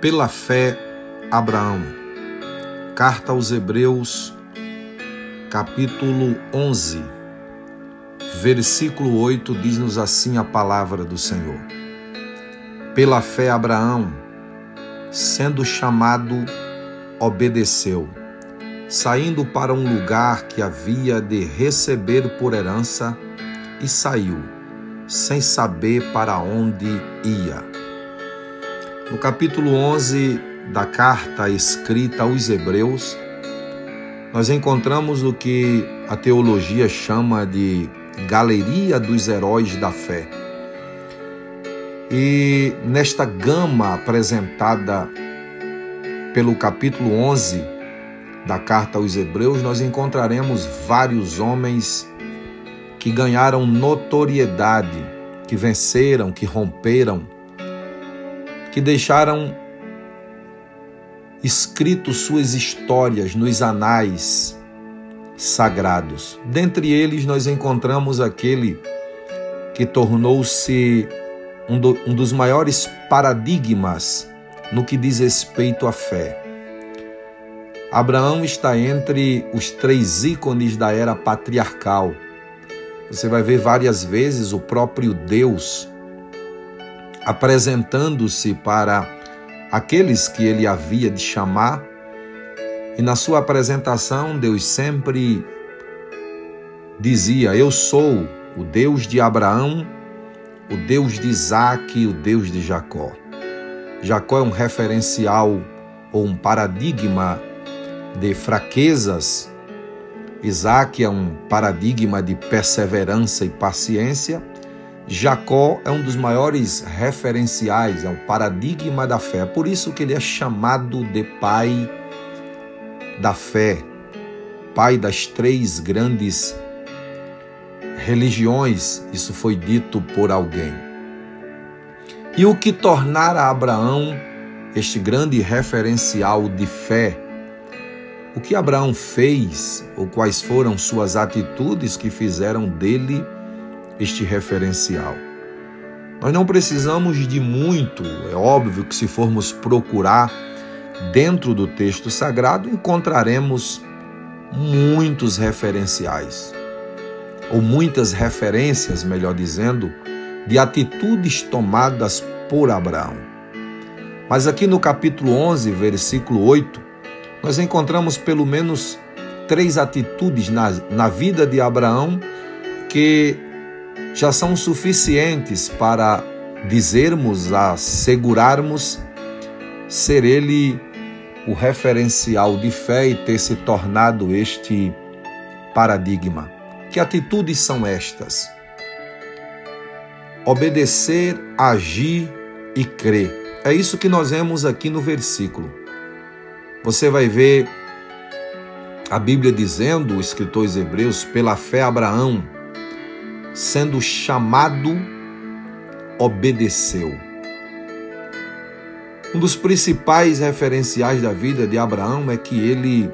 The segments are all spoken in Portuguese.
Pela fé, Abraão. Carta aos Hebreus, capítulo 11, versículo 8, diz-nos assim a palavra do Senhor. Pela fé, Abraão, sendo chamado, obedeceu, saindo para um lugar que havia de receber por herança, e saiu, sem saber para onde ia. No capítulo 11 da carta escrita aos Hebreus, nós encontramos o que a teologia chama de galeria dos heróis da fé. E nesta gama apresentada pelo capítulo 11 da carta aos Hebreus, nós encontraremos vários homens que ganharam notoriedade, que venceram, que romperam que deixaram escrito suas histórias nos anais sagrados. Dentre eles, nós encontramos aquele que tornou-se um, do, um dos maiores paradigmas no que diz respeito à fé. Abraão está entre os três ícones da era patriarcal. Você vai ver várias vezes o próprio Deus apresentando-se para aqueles que ele havia de chamar. E na sua apresentação, Deus sempre dizia: Eu sou o Deus de Abraão, o Deus de Isaac e o Deus de Jacó. Jacó é um referencial ou um paradigma de fraquezas. Isaac é um paradigma de perseverança e paciência. Jacó é um dos maiores referenciais, é um paradigma da fé. Por isso que ele é chamado de pai da fé, pai das três grandes religiões. Isso foi dito por alguém. E o que tornara Abraão este grande referencial de fé? O que Abraão fez, ou quais foram suas atitudes que fizeram dele este referencial. Nós não precisamos de muito, é óbvio que se formos procurar dentro do texto sagrado, encontraremos muitos referenciais, ou muitas referências, melhor dizendo, de atitudes tomadas por Abraão. Mas aqui no capítulo 11, versículo 8, nós encontramos pelo menos três atitudes na, na vida de Abraão que já são suficientes para dizermos, assegurarmos ser ele o referencial de fé e ter se tornado este paradigma. Que atitudes são estas? Obedecer, agir e crer. É isso que nós vemos aqui no versículo. Você vai ver a Bíblia dizendo, o escritor Hebreus, pela fé Abraão, sendo chamado, obedeceu. Um dos principais referenciais da vida de Abraão é que ele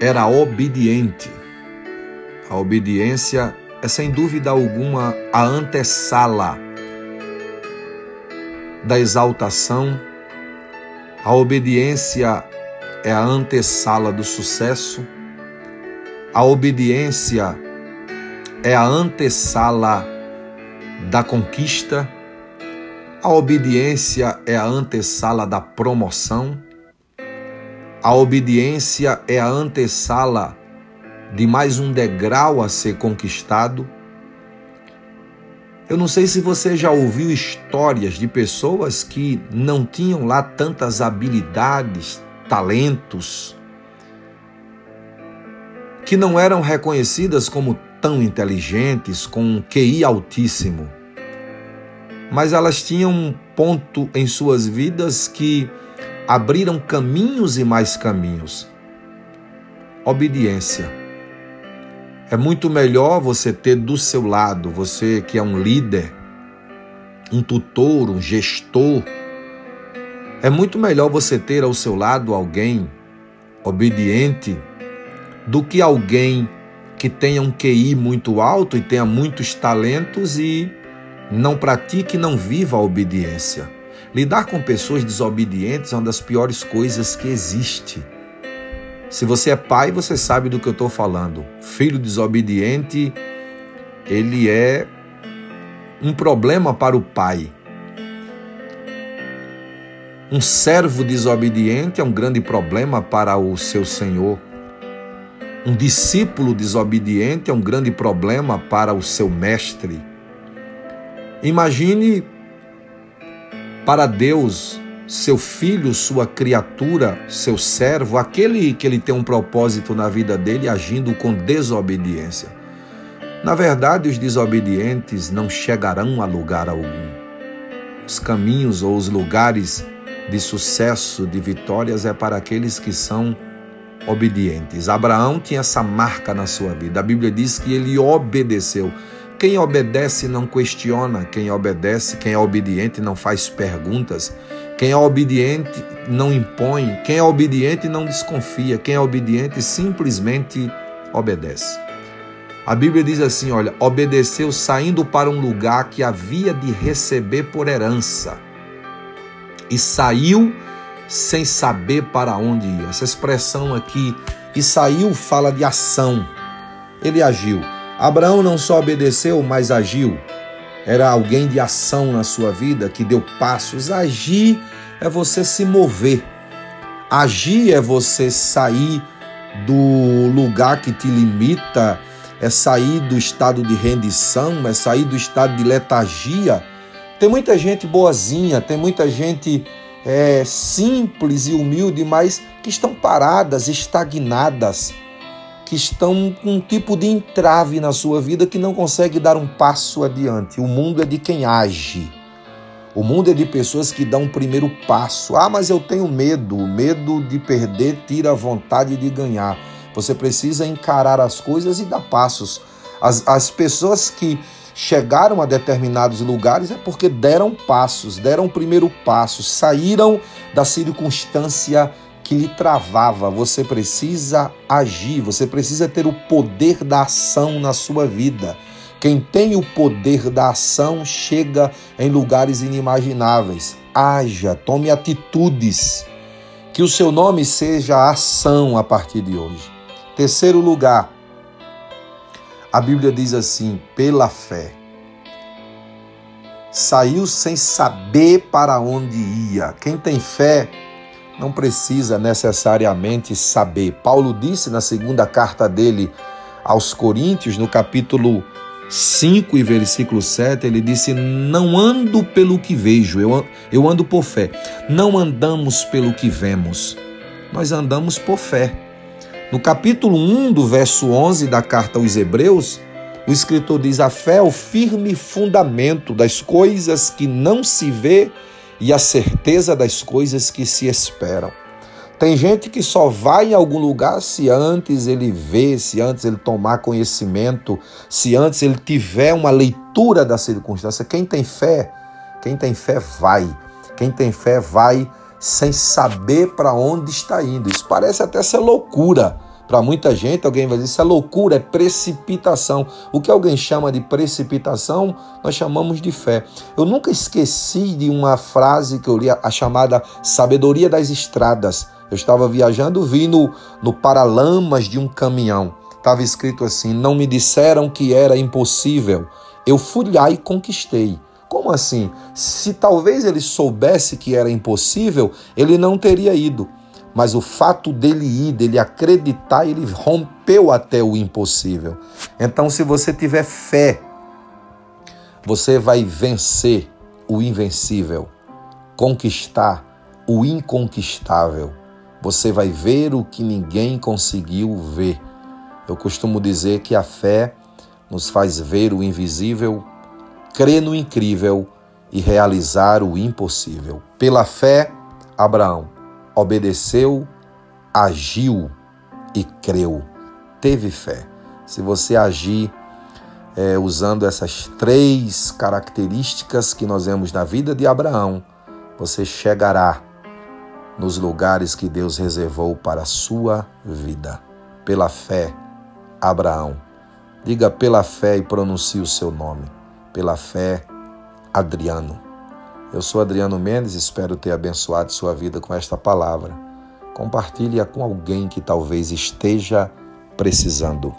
era obediente. A obediência é sem dúvida alguma a antessala da exaltação. A obediência é a antessala do sucesso. A obediência é a antessala da conquista, a obediência é a antessala da promoção, a obediência é a antessala de mais um degrau a ser conquistado. Eu não sei se você já ouviu histórias de pessoas que não tinham lá tantas habilidades, talentos, que não eram reconhecidas como tão inteligentes, com um QI altíssimo, mas elas tinham um ponto em suas vidas que abriram caminhos e mais caminhos. Obediência. É muito melhor você ter do seu lado, você que é um líder, um tutor, um gestor, é muito melhor você ter ao seu lado alguém obediente do que alguém que tenha um QI muito alto e tenha muitos talentos e não pratique e não viva a obediência. Lidar com pessoas desobedientes é uma das piores coisas que existe. Se você é pai, você sabe do que eu estou falando. Filho desobediente, ele é um problema para o pai. Um servo desobediente é um grande problema para o seu senhor. Um discípulo desobediente é um grande problema para o seu mestre. Imagine para Deus seu filho, sua criatura, seu servo, aquele que ele tem um propósito na vida dele agindo com desobediência. Na verdade, os desobedientes não chegarão a lugar algum. Os caminhos ou os lugares de sucesso, de vitórias, é para aqueles que são obedientes. Abraão tinha essa marca na sua vida. A Bíblia diz que ele obedeceu. Quem obedece não questiona, quem obedece, quem é obediente não faz perguntas. Quem é obediente não impõe, quem é obediente não desconfia, quem é obediente simplesmente obedece. A Bíblia diz assim: olha, obedeceu saindo para um lugar que havia de receber por herança e saiu sem saber para onde. Essa expressão aqui, e saiu, fala de ação. Ele agiu. Abraão não só obedeceu, mas agiu. Era alguém de ação na sua vida que deu passos. Agir é você se mover. Agir é você sair do lugar que te limita, é sair do estado de rendição, é sair do estado de letargia tem muita gente boazinha, tem muita gente é, simples e humilde, mas que estão paradas, estagnadas, que estão com um tipo de entrave na sua vida que não consegue dar um passo adiante. O mundo é de quem age. O mundo é de pessoas que dão um primeiro passo. Ah, mas eu tenho medo. O medo de perder tira a vontade de ganhar. Você precisa encarar as coisas e dar passos. As, as pessoas que chegaram a determinados lugares é porque deram passos, deram o primeiro passo, saíram da circunstância que lhe travava. Você precisa agir, você precisa ter o poder da ação na sua vida. Quem tem o poder da ação chega em lugares inimagináveis. Haja, tome atitudes. Que o seu nome seja ação a partir de hoje. Terceiro lugar, a Bíblia diz assim: pela fé. Saiu sem saber para onde ia. Quem tem fé não precisa necessariamente saber. Paulo disse na segunda carta dele aos Coríntios, no capítulo 5 e versículo 7, ele disse: Não ando pelo que vejo, eu, eu ando por fé. Não andamos pelo que vemos, nós andamos por fé. No capítulo 1 do verso 11 da carta aos Hebreus, o escritor diz: A fé é o firme fundamento das coisas que não se vê e a certeza das coisas que se esperam. Tem gente que só vai em algum lugar se antes ele vê, se antes ele tomar conhecimento, se antes ele tiver uma leitura da circunstância. Quem tem fé, quem tem fé vai. Quem tem fé vai sem saber para onde está indo. Isso parece até ser loucura. Para muita gente, alguém vai dizer isso é loucura, é precipitação. O que alguém chama de precipitação, nós chamamos de fé. Eu nunca esqueci de uma frase que eu li, a chamada sabedoria das estradas. Eu estava viajando, vi no, no paralamas de um caminhão. Estava escrito assim: Não me disseram que era impossível. Eu fui lá e conquistei. Como assim? Se talvez ele soubesse que era impossível, ele não teria ido. Mas o fato dele ir, dele acreditar, ele rompeu até o impossível. Então, se você tiver fé, você vai vencer o invencível, conquistar o inconquistável. Você vai ver o que ninguém conseguiu ver. Eu costumo dizer que a fé nos faz ver o invisível crer no incrível e realizar o impossível. Pela fé, Abraão obedeceu, agiu e creu. Teve fé. Se você agir é, usando essas três características que nós vemos na vida de Abraão, você chegará nos lugares que Deus reservou para a sua vida. Pela fé, Abraão. Diga pela fé e pronuncie o seu nome pela fé, Adriano. Eu sou Adriano Mendes, espero ter abençoado sua vida com esta palavra. Compartilhe-a com alguém que talvez esteja precisando.